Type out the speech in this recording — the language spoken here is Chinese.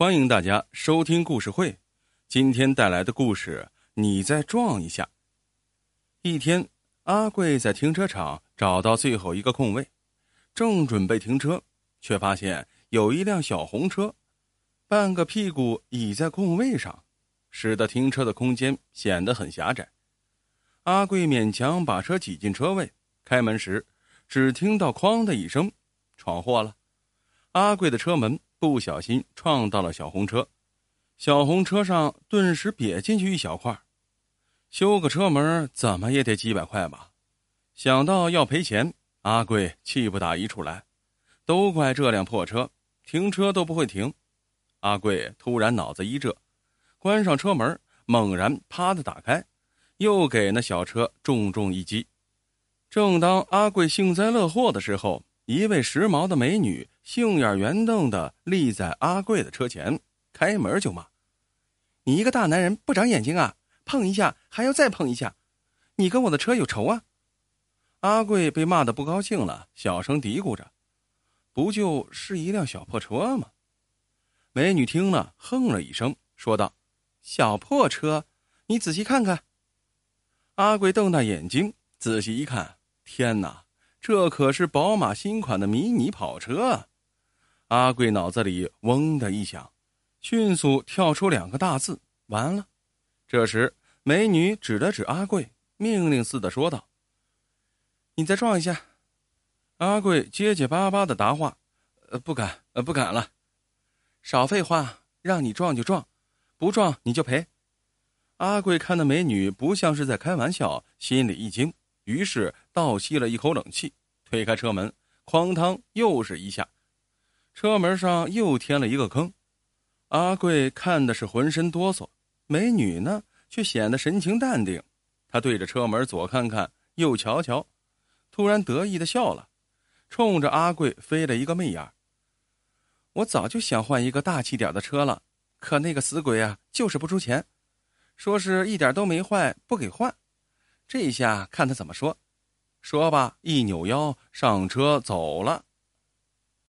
欢迎大家收听故事会。今天带来的故事，你再撞一下。一天，阿贵在停车场找到最后一个空位，正准备停车，却发现有一辆小红车，半个屁股倚在空位上，使得停车的空间显得很狭窄。阿贵勉强把车挤进车位，开门时，只听到“哐”的一声，闯祸了。阿贵的车门不小心撞到了小红车，小红车上顿时瘪进去一小块。修个车门怎么也得几百块吧？想到要赔钱，阿贵气不打一处来。都怪这辆破车，停车都不会停。阿贵突然脑子一热，关上车门，猛然啪的打开，又给那小车重重一击。正当阿贵幸灾乐祸的时候，一位时髦的美女。杏眼圆瞪的立在阿贵的车前，开门就骂：“你一个大男人不长眼睛啊！碰一下还要再碰一下，你跟我的车有仇啊！”阿贵被骂的不高兴了，小声嘀咕着：“不就是一辆小破车吗？”美女听了，哼了一声，说道：“小破车，你仔细看看。”阿贵瞪大眼睛，仔细一看，天哪，这可是宝马新款的迷你跑车！阿贵脑子里嗡的一响，迅速跳出两个大字：“完了。”这时，美女指了指阿贵，命令似的说道：“你再撞一下。”阿贵结结巴巴的答话：“呃，不敢，呃，不敢了。”少废话，让你撞就撞，不撞你就赔。阿贵看那美女不像是在开玩笑，心里一惊，于是倒吸了一口冷气，推开车门，哐当又是一下。车门上又添了一个坑，阿贵看的是浑身哆嗦，美女呢却显得神情淡定。她对着车门左看看，右瞧瞧，突然得意的笑了，冲着阿贵飞了一个媚眼。我早就想换一个大气点的车了，可那个死鬼啊，就是不出钱，说是一点都没坏，不给换。这下看他怎么说。说罢，一扭腰上车走了。